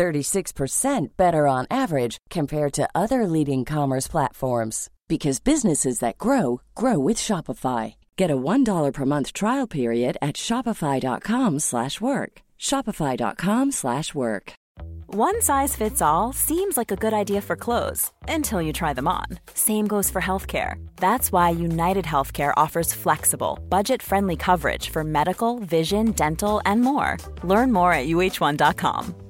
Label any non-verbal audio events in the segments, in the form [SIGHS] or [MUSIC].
36% better on average compared to other leading commerce platforms because businesses that grow grow with Shopify. Get a $1 per month trial period at shopify.com/work. shopify.com/work. One size fits all seems like a good idea for clothes until you try them on. Same goes for healthcare. That's why United Healthcare offers flexible, budget-friendly coverage for medical, vision, dental, and more. Learn more at uh1.com.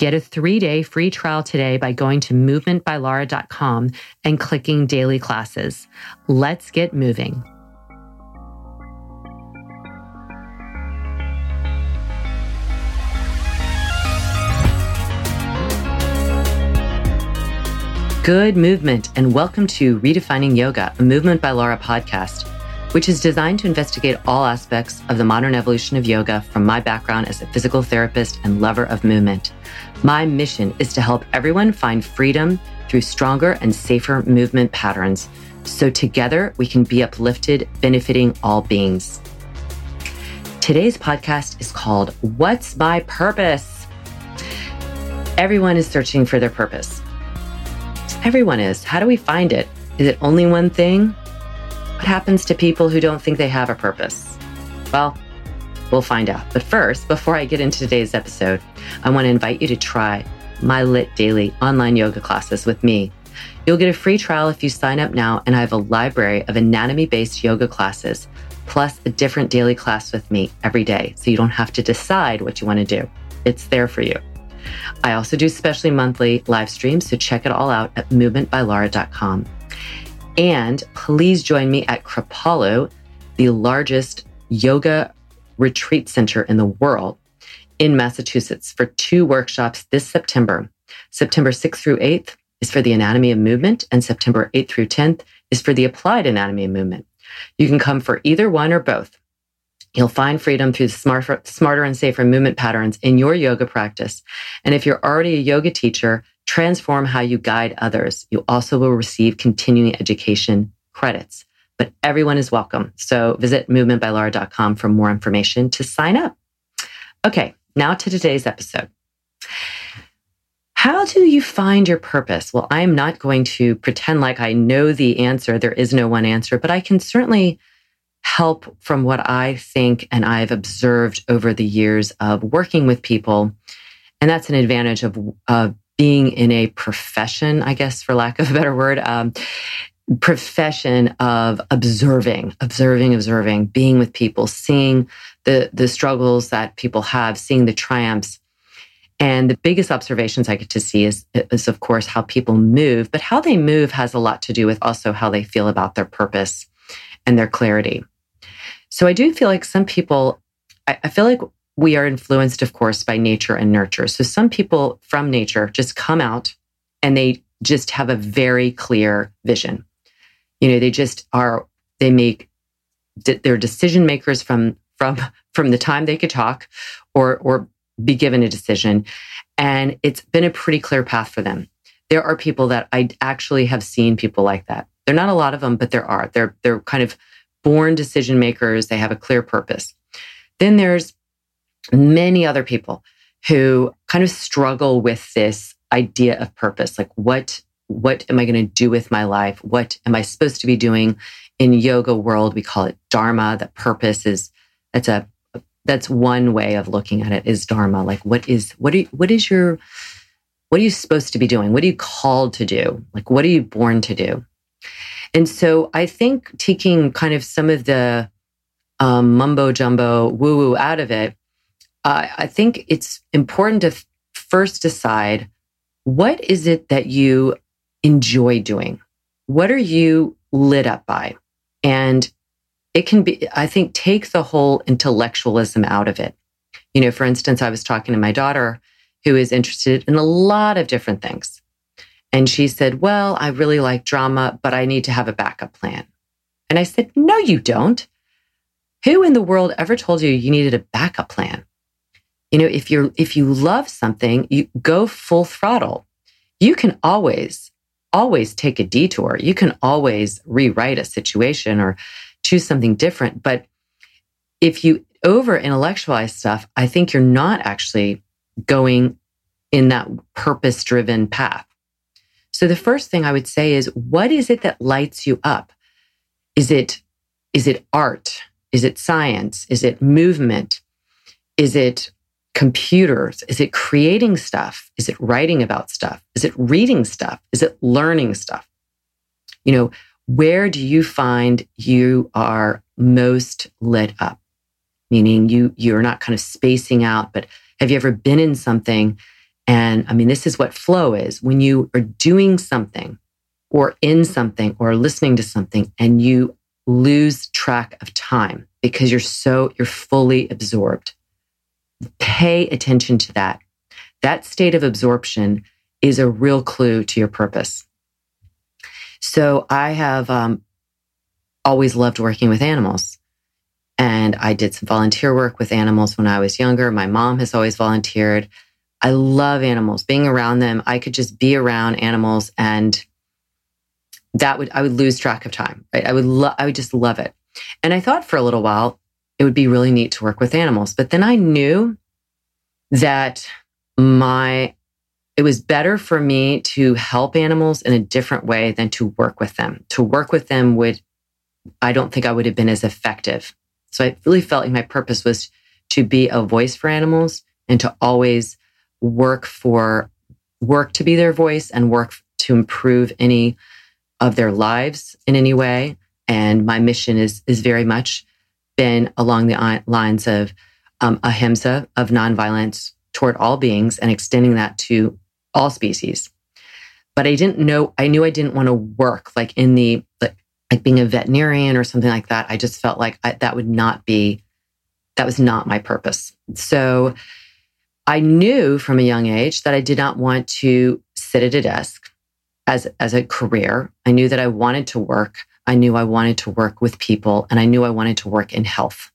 Get a three day free trial today by going to movementbylara.com and clicking daily classes. Let's get moving. Good movement, and welcome to Redefining Yoga, a Movement by Lara podcast which is designed to investigate all aspects of the modern evolution of yoga from my background as a physical therapist and lover of movement. My mission is to help everyone find freedom through stronger and safer movement patterns so together we can be uplifted, benefiting all beings. Today's podcast is called What's My Purpose? Everyone is searching for their purpose. Everyone is. How do we find it? Is it only one thing? What happens to people who don't think they have a purpose? Well, we'll find out. But first, before I get into today's episode, I want to invite you to try my LYT Daily online yoga classes with me. You'll get a free trial if you sign up now, and I have a library of anatomy based yoga classes, plus a different daily class with me every day. So you don't have to decide what you want to do. It's there for you. I also do specially monthly live streams, so check it all out at movementbylara.com. And please join me at Kripalu, the largest yoga retreat center in the world in Massachusetts for two workshops this September. September 6th through 8th is for the anatomy of movement, and September 8th through 10th is for the applied anatomy of movement. You can come for either one or both. You'll find freedom through the smarter, smarter and safer movement patterns in your yoga practice. And if you're already a yoga teacher, transform how you guide others. You also will receive continuing education credits, but everyone is welcome. So visit movementbylara.com for more information to sign up. Okay, now to today's episode. How do you find your purpose? Well, I am not going to pretend like I know the answer. There is no one answer, but I can certainly help from what I think and I've observed over the years of working with people. And that's an advantage of, of being in a profession, I guess, for lack of a better word, um, profession of observing, observing, observing, being with people, seeing the the struggles that people have, seeing the triumphs. And the biggest observations I get to see is, is, of course, how people move, but how they move has a lot to do with also how they feel about their purpose and their clarity. So I do feel like some people, I, I feel like we are influenced, of course, by nature and nurture. So some people from nature just come out and they just have a very clear vision. You know, they just are, they make, they're decision makers from, from, [LAUGHS] from the time they could talk or, or be given a decision. And it's been a pretty clear path for them. There are people that I actually have seen people like that. There are not a lot of them, but there are. They're, they're kind of born decision makers. They have a clear purpose. Then there's many other people who kind of struggle with this idea of purpose like what what am i going to do with my life? What am i supposed to be doing? In yoga world we call it dharma. That purpose is that's a that's one way of looking at it is dharma. Like what is what are, what is your what are you supposed to be doing? What are you called to do? Like what are you born to do? And so I think taking kind of some of the um, mumbo jumbo woo woo out of it, uh, I think it's important to first decide what is it that you enjoy doing? What are you lit up by? And it can be, I think, take the whole intellectualism out of it. You know, for instance, I was talking to my daughter who is interested in a lot of different things. And she said, Well, I really like drama, but I need to have a backup plan. And I said, No, you don't. Who in the world ever told you you needed a backup plan? You know, if you're, if you love something, you go full throttle. You can always, always take a detour. You can always rewrite a situation or choose something different. But if you over intellectualize stuff, I think you're not actually going in that purpose driven path. So the first thing I would say is what is it that lights you up? Is it is it art? Is it science? Is it movement? Is it computers? Is it creating stuff? Is it writing about stuff? Is it reading stuff? Is it learning stuff? You know, where do you find you are most lit up? Meaning you you're not kind of spacing out, but have you ever been in something and I mean, this is what flow is when you are doing something or in something or listening to something and you lose track of time because you're so, you're fully absorbed. Pay attention to that. That state of absorption is a real clue to your purpose. So I have um, always loved working with animals. And I did some volunteer work with animals when I was younger. My mom has always volunteered. I love animals, being around them. I could just be around animals and that would, I would lose track of time, right? I would, lo- I would just love it. And I thought for a little while it would be really neat to work with animals. But then I knew that my, it was better for me to help animals in a different way than to work with them. To work with them would, I don't think I would have been as effective. So I really felt like my purpose was to be a voice for animals and to always work for work to be their voice and work to improve any of their lives in any way. And my mission is is very much been along the lines of um, ahimsa of nonviolence toward all beings and extending that to all species. But I didn't know. I knew I didn't want to work like in the like, like being a veterinarian or something like that. I just felt like I, that would not be that was not my purpose. So I knew from a young age that I did not want to sit at a desk as, as a career. I knew that I wanted to work. I knew I wanted to work with people and I knew I wanted to work in health.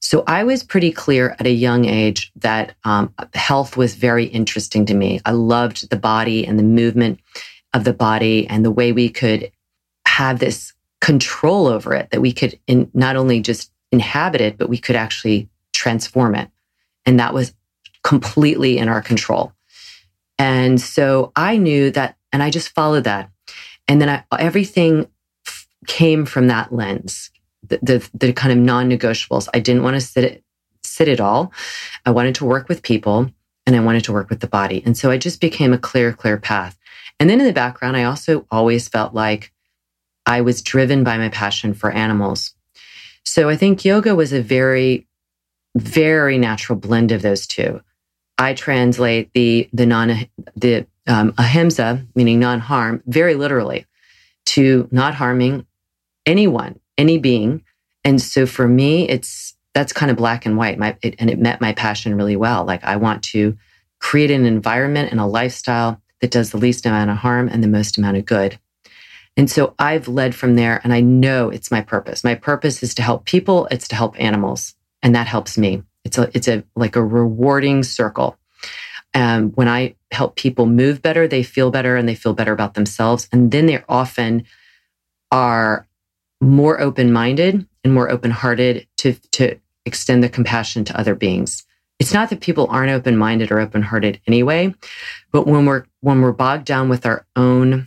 So I was pretty clear at a young age that um, health was very interesting to me. I loved the body and the movement of the body and the way we could have this control over it, that we could in, not only just inhabit it, but we could actually transform it. And that was completely in our control. And so I knew that, and I just followed that. And then I, everything came from that lens, the, the, the kind of non negotiables. I didn't want to sit, sit at all. I wanted to work with people and I wanted to work with the body. And so I just became a clear, clear path. And then in the background, I also always felt like I was driven by my passion for animals. So I think yoga was a very, very natural blend of those two. I translate the the non the um, ahimsa, meaning non harm, very literally to not harming anyone, any being. And so for me, it's that's kind of black and white. My it, and it met my passion really well. Like I want to create an environment and a lifestyle that does the least amount of harm and the most amount of good. And so I've led from there, and I know it's my purpose. My purpose is to help people. It's to help animals, and that helps me. It's a, it's a, like a rewarding circle. And um, when I help people move better, they feel better and they feel better about themselves. And then they often are more open minded and more open hearted to, to extend the compassion to other beings. It's not that people aren't open minded or open hearted anyway, but when we're, when we're bogged down with our own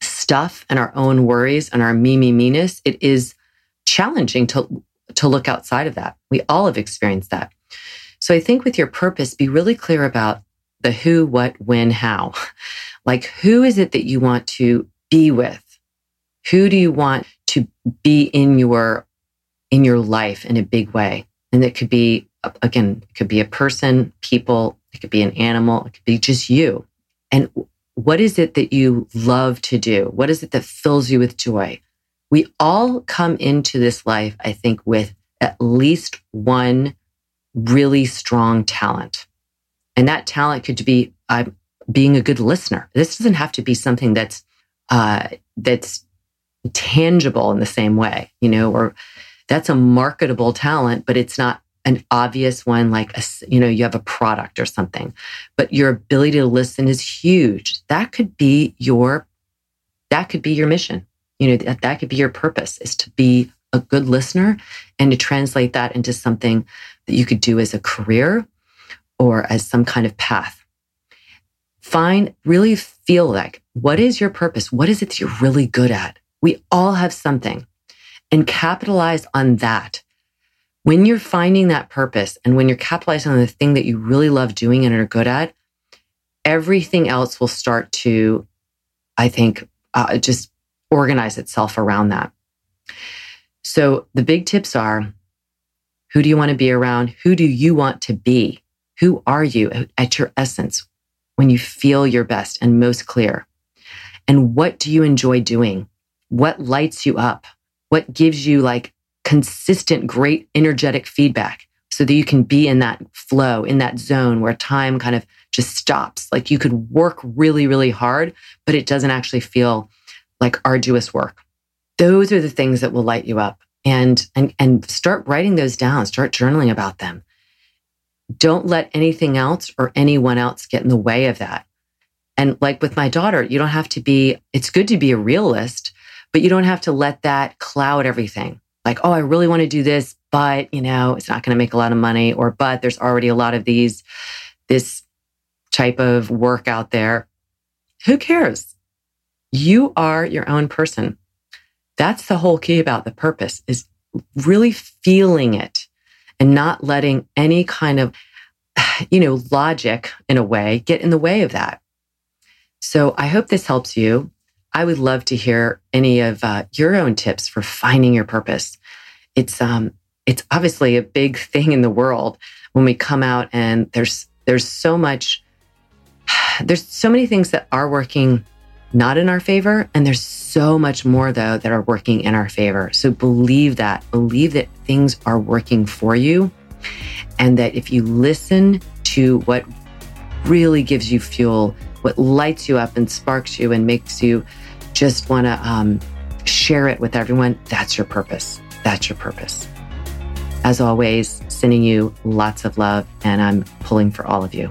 stuff and our own worries and our me, me, meanness, it is challenging to to look outside of that. We all have experienced that. So I think with your purpose, be really clear about the who, what, when, how. [LAUGHS] Like, who is it that you want to be with? Who do you want to be in your in your life in a big way? And it could be again, it could be a person, people, it could be an animal, it could be just you. And what is it that you love to do? What is it that fills you with joy? We all come into this life, I think, with at least one really strong talent. And that talent could be uh, being a good listener. This doesn't have to be something that's uh, that's tangible in the same way, you know, or that's a marketable talent, but it's not an obvious one, like a, you know, you have a product or something. But your ability to listen is huge. That could be your that could be your mission. You know, that, that could be your purpose is to be a good listener and to translate that into something that you could do as a career or as some kind of path. Find, really feel like what is your purpose? What is it that you're really good at? We all have something and capitalize on that. When you're finding that purpose and when you're capitalizing on the thing that you really love doing and are good at, everything else will start to, I think, uh, just organize itself around that. So the big tips are who do you want to be around? Who do you want to be? Who are you at your essence when you feel your best and most clear? And what do you enjoy doing? What lights you up? What gives you like consistent, great, energetic feedback so that you can be in that flow, in that zone where time kind of just stops? Like you could work really, really hard, but it doesn't actually feel like arduous work. Those are the things that will light you up and, and, and start writing those down, start journaling about them. Don't let anything else or anyone else get in the way of that. And like with my daughter, you don't have to be, it's good to be a realist, but you don't have to let that cloud everything. Like, oh, I really want to do this, but you know, it's not going to make a lot of money or, but there's already a lot of these, this type of work out there. Who cares? You are your own person. That's the whole key about the purpose is really feeling it and not letting any kind of, [SIGHS] you know, logic in a way get in the way of that. So I hope this helps you. I would love to hear any of uh, your own tips for finding your purpose. It's um, it's obviously a big [LAUGHS] thing in the world when we come out and there's there's so much [SIGHS] there's so many things that are working not in our favor. And there's so much more, though, that are working in our favor. So believe that. Believe that things are working for you. And that if you listen to what really gives you fuel, what lights you up and sparks you and makes you just want to um, share it with everyone, that's your purpose. That's your purpose. As always, sending you lots of love, and I'm pulling for all of you.